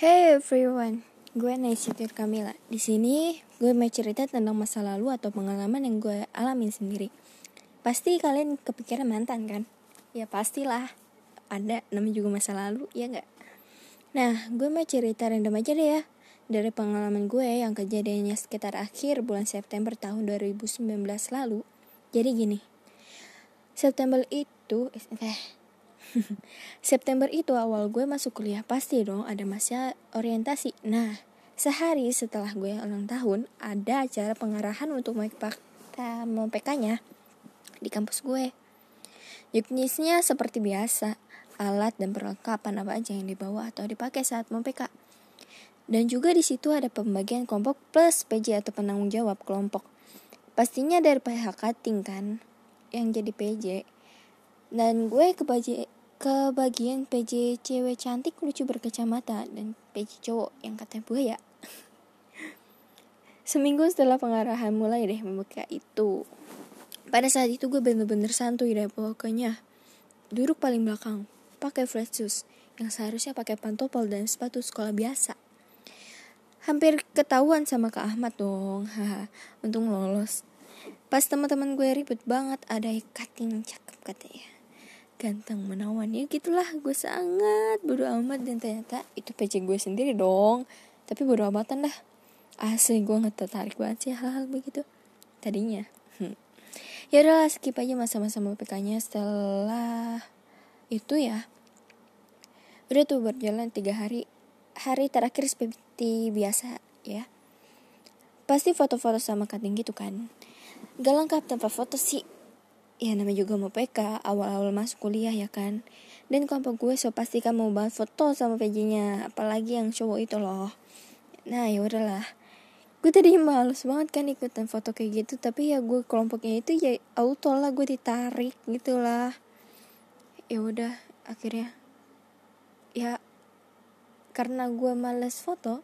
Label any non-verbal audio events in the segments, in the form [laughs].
Hey everyone, gue Naisitir Kamila. Di sini gue mau cerita tentang masa lalu atau pengalaman yang gue alami sendiri. Pasti kalian kepikiran mantan kan? Ya pastilah. Ada namanya juga masa lalu, ya nggak? Nah, gue mau cerita random aja deh ya. Dari pengalaman gue yang kejadiannya sekitar akhir bulan September tahun 2019 lalu. Jadi gini. September itu eh [laughs] September itu awal gue masuk kuliah pasti dong ada masa orientasi. Nah, sehari setelah gue ulang tahun ada acara pengarahan untuk mau PK-nya di kampus gue. Juknisnya seperti biasa, alat dan perlengkapan apa aja yang dibawa atau dipakai saat mau PK. Dan juga di situ ada pembagian kelompok plus PJ atau penanggung jawab kelompok. Pastinya dari pihak cutting kan yang jadi PJ. Dan gue kebaji ke bagian PJ cewek cantik lucu berkacamata dan PJ cowok yang kata buaya. [laughs] Seminggu setelah pengarahan mulai deh membuka itu. Pada saat itu gue bener-bener santuy deh pokoknya. Duduk paling belakang, pakai flat shoes yang seharusnya pakai pantopel dan sepatu sekolah biasa. Hampir ketahuan sama Kak Ahmad dong, haha, untung lolos. Pas teman-teman gue ribet banget ada cutting cakep katanya ganteng menawan. Ya gitulah gue sangat bodo amat dan ternyata itu PC gue sendiri dong. Tapi bodo amatan dah asli gue nggak tertarik banget sih hal-hal begitu. Tadinya hmm. ya udahlah skip aja masa-masa PK nya setelah itu ya udah tuh berjalan tiga hari. Hari terakhir seperti biasa ya. Pasti foto-foto sama cutting gitu kan. Gak lengkap tanpa foto sih ya namanya juga mau PK awal-awal masuk kuliah ya kan? Dan kelompok gue so pasti kan mau banget foto sama PJ-nya apalagi yang cowok itu loh. Nah ya udahlah. Gue tadi males banget kan ikutan foto kayak gitu tapi ya gue kelompoknya itu ya auto lah gue ditarik gitulah ya udah akhirnya. Ya karena gue males foto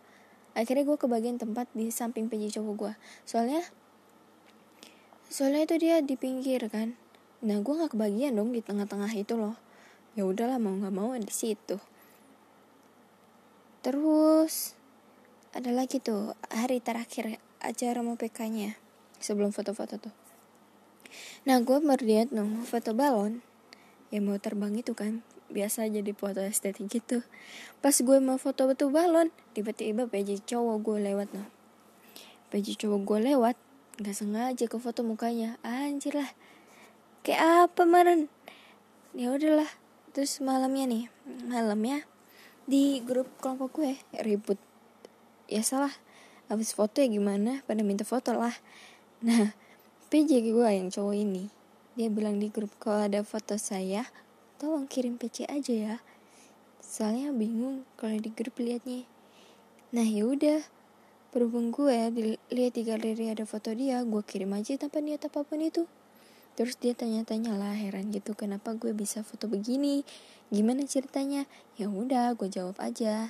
akhirnya gue ke bagian tempat di samping PJ cowok gue. Soalnya soalnya itu dia di pinggir kan nah gue nggak kebagian dong di tengah-tengah itu loh. Ya udahlah mau nggak mau di situ. Terus ada lagi tuh hari terakhir acara mau PK-nya sebelum foto-foto tuh. Nah gue baru lihat dong foto balon. Yang mau terbang itu kan biasa jadi foto estetik gitu. Pas gue mau foto betul balon tiba-tiba PJ cowok gue lewat noh PJ cowok gue lewat nggak sengaja ke foto mukanya. Anjir lah kayak apa meren ya udahlah terus malamnya nih malamnya di grup kelompok gue ribut. Ya salah habis foto ya gimana? Pada minta foto lah. Nah PJ gue yang cowok ini dia bilang di grup kalau ada foto saya tolong kirim PC aja ya. Soalnya bingung kalau di grup liatnya. Nah ya udah berhubung gue lihat di galeri ada foto dia gue kirim aja tanpa niat apa pun itu Terus dia tanya-tanya lah heran gitu kenapa gue bisa foto begini, gimana ceritanya? Ya udah gue jawab aja.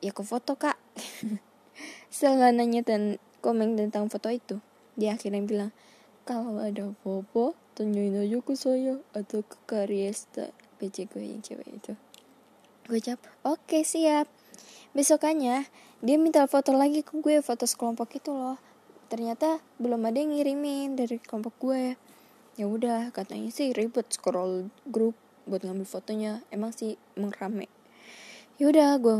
Ya aku foto kak. [laughs] Setelah nanya dan komen tentang foto itu, dia akhirnya bilang kalau ada popo tunjukin aja ke saya atau ke Kariesta PC gue yang cewek itu. Gue jawab oke okay, siap. Besokannya dia minta foto lagi ke gue foto sekelompok itu loh ternyata belum ada yang ngirimin dari kelompok gue. Ya udah katanya sih ribet scroll grup buat ngambil fotonya. Emang sih emang rame ya udah gue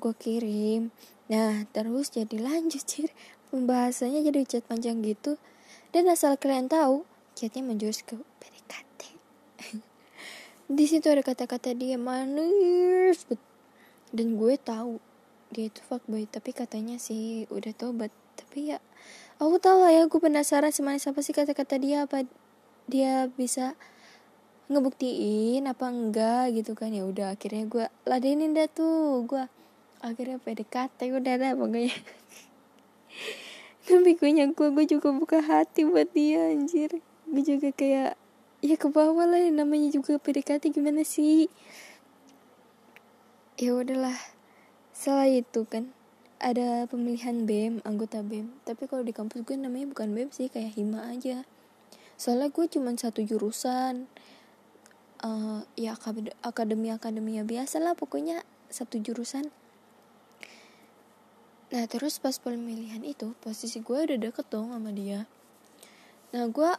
gue kirim. Nah terus jadi lanjut sih pembahasannya jadi chat panjang gitu. Dan asal kalian tahu chatnya menjurus ke PDKT [laughs] di situ ada kata-kata dia manis dan gue tahu dia itu fuckboy tapi katanya sih udah tobat tapi ya aku tahu lah ya aku penasaran semanis apa sih kata-kata dia apa dia bisa ngebuktiin apa enggak gitu kan. Ya udah akhirnya gue ladenin dah tuh. Gue akhirnya PDKT udah dah pokoknya. Tapi gue nyangkut gue juga buka hati buat dia anjir. Gue juga kayak ya ke bawah lah namanya juga PDKT gimana sih? Ya udahlah setelah itu kan ada pemilihan BEM anggota BEM tapi kalau di kampus gue namanya bukan BEM sih kayak hima aja. Soalnya gue cuma satu jurusan uh, ya akademi akademia biasa lah pokoknya satu jurusan. Nah terus pas pemilihan itu posisi gue udah deket dong sama dia. Nah gue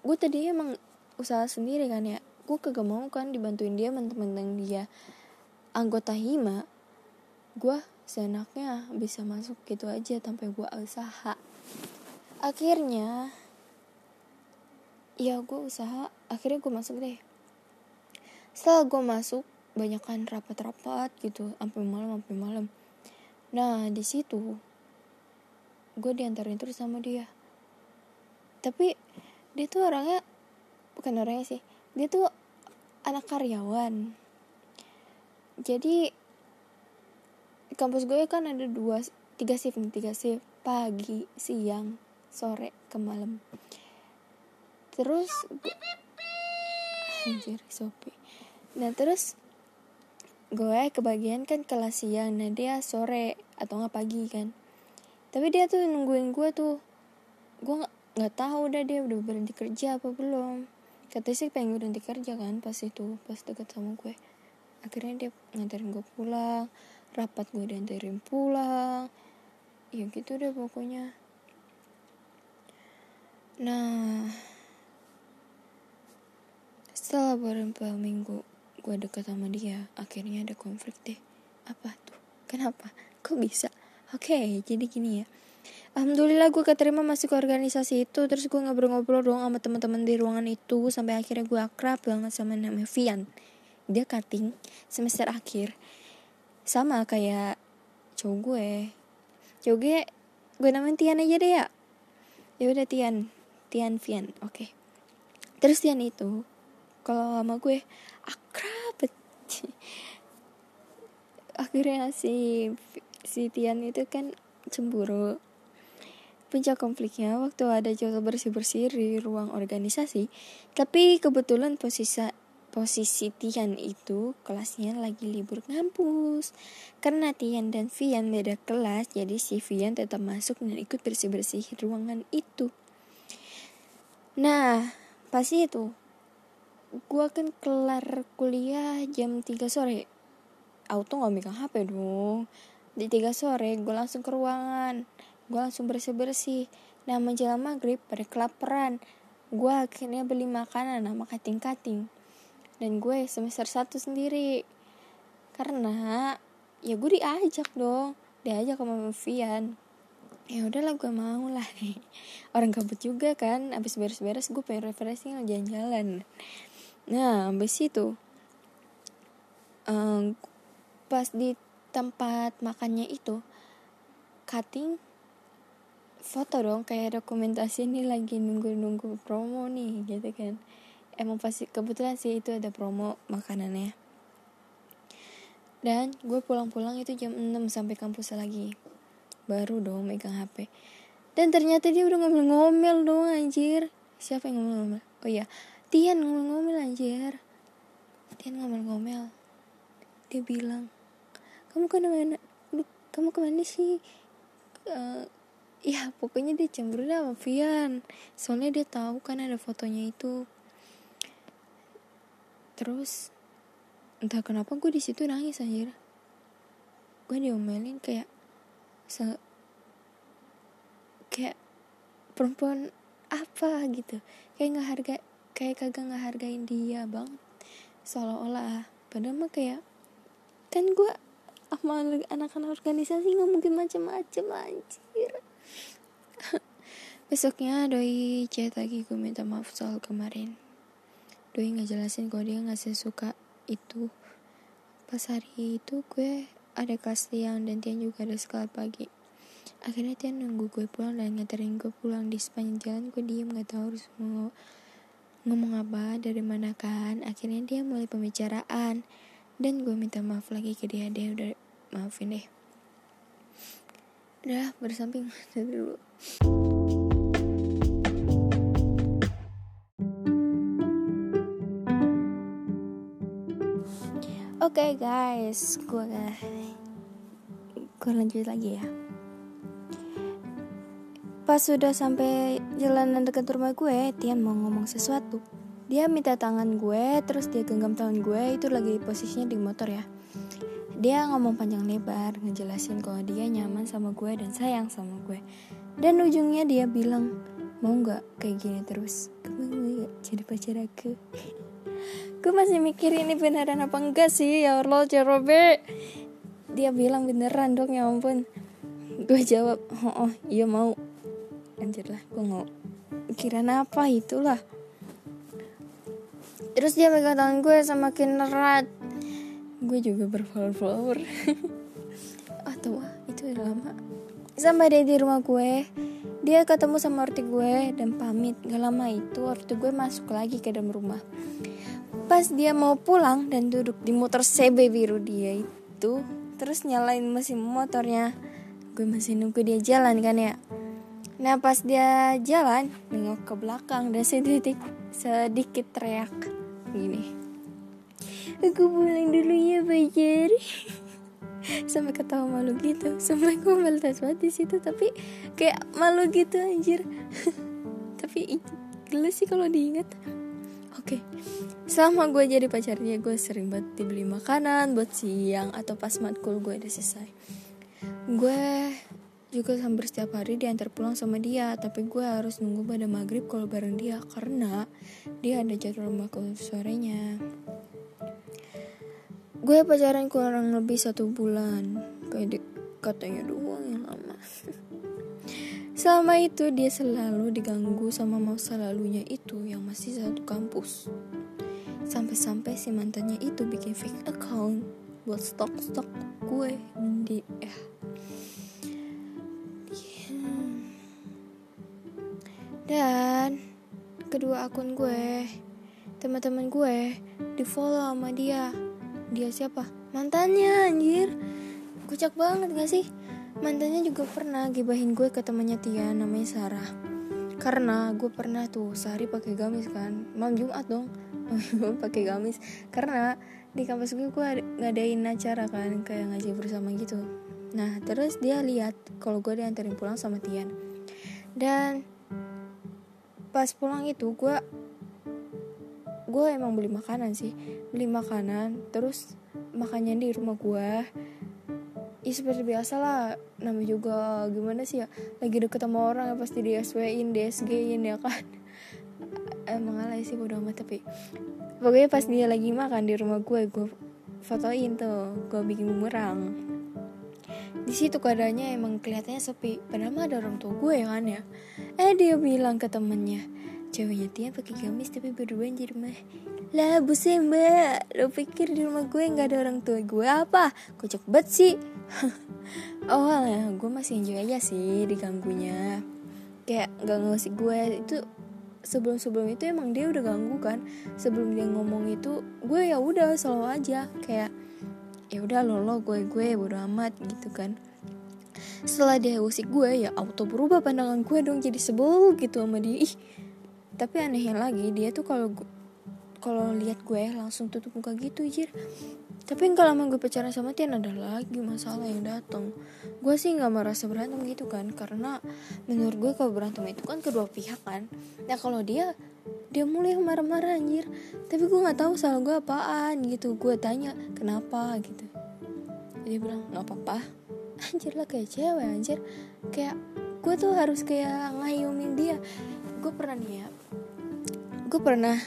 gue tadi emang usaha sendiri kan ya. Gue kagak mau kan dibantuin dia temen-temen dia. Anggota hima gue seenaknya bisa masuk gitu aja tanpa gue usaha. Akhirnya ya gue usaha akhirnya gue masuk deh. Setelah gue masuk banyak kan rapat-rapat gitu sampai malam sampai malam. Nah di situ gue diantarin terus sama dia. Tapi dia tuh orangnya bukan orangnya sih dia tuh anak karyawan. Jadi di kampus gue kan ada dua tiga shift nih tiga shift pagi siang sore ke malam. Terus gue, anjir sopi nah terus gue kebagian kan kelas siang. Nah dia sore atau nggak pagi kan. Tapi dia tuh nungguin gue tuh. Gue nggak tahu udah dia udah berhenti kerja apa belum. Katanya sih pengen berhenti kerja kan pas itu pas deket sama gue. Akhirnya dia nganterin gue pulang rapat gue dianterin pulang. Ya gitu deh pokoknya. Nah setelah beberapa minggu gue deket sama dia akhirnya ada konflik deh. Apa tuh? Kenapa? Kok bisa? Oke okay, jadi gini ya. Alhamdulillah gue keterima masuk ke organisasi itu Terus gue ngobrol-ngobrol dong sama teman-teman di ruangan itu Sampai akhirnya gue akrab banget sama namanya Vian. Dia cutting semester akhir Sama kayak cowok gue. Cowok gue Gue namain Tian aja deh ya. Ya udah Tian. Tian Vian oke. Okay. Terus Tian itu kalau sama gue akrab. [laughs] Akhirnya si si Tian itu kan cemburu. Puncak konfliknya waktu ada jadwal bersih-bersih di ruang organisasi. Tapi kebetulan posisi posisi Tian itu kelasnya lagi libur ngampus karena Tian dan Vian beda kelas jadi si Vian tetap masuk dan ikut bersih-bersih ruangan itu. Nah pasti itu gue kan kelar kuliah jam 3 sore. Auto gak megang hp dong. Di 3 sore gue langsung ke ruangan. Gue langsung bersih bersih nah menjelang maghrib pada kelaparan. Gue akhirnya beli makanan nama kating kating dan gue semester satu sendiri. Karena ya gue diajak dong. Diajak sama Vian ya udahlah gue mau lah. [laughs] Orang kabut juga kan. Abis beres-beres gue pengen refreshing jalan-jalan. Nah habis itu um, pas di tempat makannya itu cutting foto dong. Kayak dokumentasi ini lagi nunggu-nunggu promo nih gitu kan emang pasti kebetulan sih itu ada promo makanannya. Dan gue pulang-pulang itu jam 6 sampai kampus lagi. Baru dong megang HP dan ternyata dia udah ngomel-ngomel dong anjir. Siapa yang ngomel-ngomel? Oh iya Tian ngomel-ngomel anjir. Tian ngomel-ngomel. Dia bilang kamu ke mana? Kamu ke mana sih? Uh, ya pokoknya dia cemburu sama Vian. Soalnya dia tahu kan ada fotonya itu terus entah kenapa gue di situ nangis anjir. Gue diomelin kayak se kayak perempuan apa gitu. Kayak nggak harga kayak kagak ngehargain dia bang. Seolah-olah. Padahal mah kayak kan gue sama anak-anak organisasi nggak mungkin macem-macem anjir. [laughs] Besoknya doi chat lagi gue minta maaf soal kemarin doi jelasin kalau dia nggak suka itu. Pas hari itu gue ada kelas siang dan Tian juga ada sekolah pagi. Akhirnya Tian nunggu gue pulang dan nganterin gue pulang. Di sepanjang jalan gue diem nggak tahu harus mau ngomong apa dari mana kan. Akhirnya dia mulai pembicaraan dan gue minta maaf lagi ke dia. Dia udah maafin deh. Udah bersamping. [laughs] Dulu Oke okay, guys, gue gue lanjut lagi ya. Pas sudah sampai jalanan dekat rumah gue, Tian mau ngomong sesuatu. Dia minta tangan gue, terus dia genggam tangan gue, itu lagi posisinya di motor ya. dia ngomong panjang lebar ngejelasin kalau dia nyaman sama gue dan sayang sama gue. Dan ujungnya dia bilang mau nggak kayak gini terus? Kamu gak jadi pacar aku [laughs] gue masih mikir ini beneran apa enggak sih? Ya Allah Jerobe dia bilang beneran dong ya ampun. Gue jawab oh, oh iya mau. Anjir lah gue mau kira apa itulah. Terus dia megang tangan gue semakin erat. Gue juga berflower-flower [laughs] ah tuh itu udah lama. Sampai dia di rumah gue. Dia ketemu sama orti gue dan pamit. Gak lama itu orti gue masuk lagi ke dalam rumah pas dia mau pulang dan duduk di motor CB biru dia itu terus nyalain mesin motornya. Gue masih nunggu dia jalan kan ya. Nah pas dia jalan nengok ke belakang dan sedikit sedikit teriak gini. Aku pulang dulu ya pacar [laughs] sampai ketawa malu gitu. Sampai gue meletas banget di situ tapi kayak malu gitu anjir. [laughs] Tapi gila sih kalau diingat oke. Okay. selama gue jadi pacarnya gue sering banget dibeli makanan buat siang atau pas matkul gue udah selesai. Gue juga hampir setiap hari diantar pulang sama dia tapi gue harus nunggu pada maghrib kalau bareng dia karena dia ada jadwal makan sorenya. Gue pacaran kurang lebih satu bulan. Kayak katanya doang yang lama [laughs] selama itu dia selalu diganggu sama masa lalunya itu yang masih satu kampus. Sampai-sampai si mantannya itu bikin fake account buat stok-stok gue di eh. dan kedua akun gue teman-teman gue di follow sama dia. Dia siapa? Mantannya anjir. Kocak banget gak sih mantannya juga pernah gibahin gue ke temannya Tia namanya Sarah. Karena gue pernah tuh sehari pakai gamis kan. Malam Jumat dong. [laughs] Pakai gamis. Karena di kampus gue gue ngadain acara kan kayak ngaji bersama gitu. Nah terus dia lihat kalau gue diantarin pulang sama Tian dan pas pulang itu gue gue emang beli makanan sih. Beli makanan terus makannya di rumah gue ya seperti biasa lah namanya juga gimana sih ya? Lagi deket sama orang ya pasti di SW-in di SG-in ya kan? [laughs] Emang alay sih bodo amat tapi pokoknya pas dia lagi makan di rumah gue gue fotoin tuh gue bikin bumerang. Di situ keadaannya emang kelihatannya sepi. Padahal mah ada orang tua gue ya kan ya? Eh dia bilang ke temennya ceweknya Tian pakai gamis tapi berdua di rumah lah buset mbak lo pikir di rumah gue nggak ada orang tua gue apa? Kocok banget sih. [laughs] Awalnya gue masih enjoy aja sih diganggunya. Kayak gak ngasih gue itu sebelum sebelum itu emang dia udah ganggu kan. Sebelum dia ngomong itu gue ya udah selalu aja. Kayak ya udah lo lo gue gue bodo amat gitu kan. Setelah dia usik gue ya auto berubah pandangan gue dong jadi sebel gitu sama dia. Ih tapi anehnya lagi dia tuh kalau kalau lihat gue langsung tutup muka gitu jir. Tapi kalau lama gue pacaran sama Tian ada lagi masalah yang datang. Gue sih nggak merasa berantem gitu kan karena menurut gue kalau berantem itu kan kedua pihak kan. Nah kalau dia dia mulai marah-marah anjir. Tapi gue nggak tahu salah gue apaan gitu. Gue tanya kenapa? gitu. Dia bilang nggak apa-apa. [laughs] Anjir lah kayak cewek anjir. Kayak gue tuh harus kayak ngayumin dia gue pernah nih ya. Gue pernah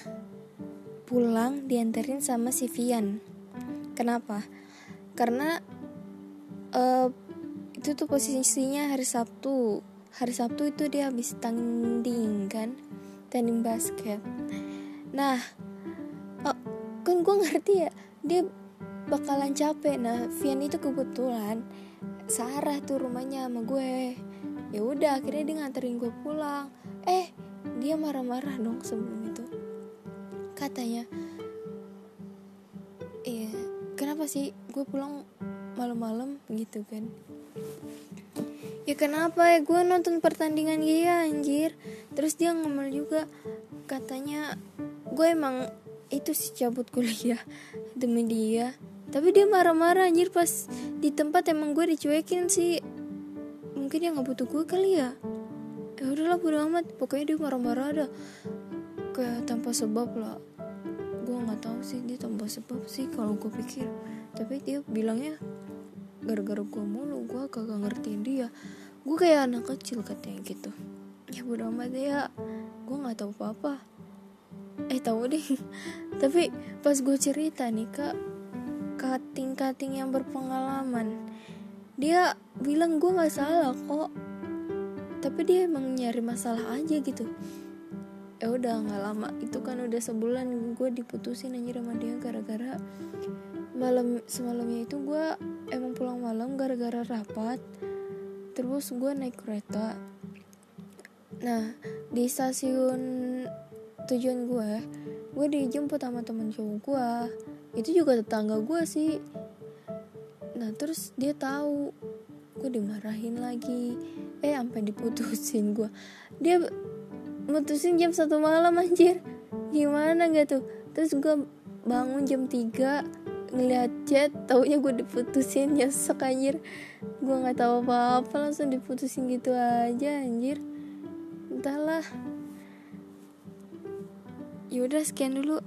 pulang dianterin sama si Vian. Kenapa? Karena uh, itu tuh posisinya hari Sabtu. Hari Sabtu itu dia habis tanding kan? Tanding basket. Nah oh, kan gue ngerti ya dia bakalan capek. Nah Vian itu kebetulan Sarah tuh rumahnya sama gue. Ya udah akhirnya dia nganterin gue pulang eh dia marah-marah dong sebelum itu. Katanya iya kenapa sih gue pulang malam-malam? Gitu kan. Ya kenapa? Ya gue nonton pertandingan dia anjir. Terus dia ngomel juga katanya gue emang itu sih cabut kuliah [laughs] demi dia. Tapi dia marah-marah anjir pas di tempat emang gue dicuekin sih. Mungkin dia nggak butuh gue kali ya ya udahlah bodo amat. Pokoknya dia marah-marah ada. Kayak tanpa sebab lah. Gue nggak tahu sih dia tanpa sebab sih kalau gue pikir. Tapi dia bilangnya gara-gara gue mulu gue kagak ngertiin dia. Gue kayak anak kecil katanya gitu. Ya bodo amat ya. Gue nggak tahu apa apa eh tahu deh. [laughs] Tapi pas gue cerita nih kak kating-kating yang berpengalaman dia bilang gue nggak salah kok tapi dia emang nyari masalah aja gitu. Ya udah nggak lama. Itu kan udah sebulan gue diputusin anjir sama dia gara-gara malam semalamnya itu gue emang pulang malam gara-gara rapat. Terus gue naik kereta. Nah di stasiun tujuan gue gue dijemput sama temen cowok gue. Itu juga tetangga gue sih. Nah terus dia tahu gue dimarahin lagi. Eh sampai diputusin gue dia mutusin jam satu malam anjir. Gimana gak tuh? Terus gue bangun jam 3 ngeliat chat taunya gue diputusin nyesek anjir. Gue nggak tahu apa apa langsung diputusin gitu aja anjir. Entahlah. Yaudah sekian dulu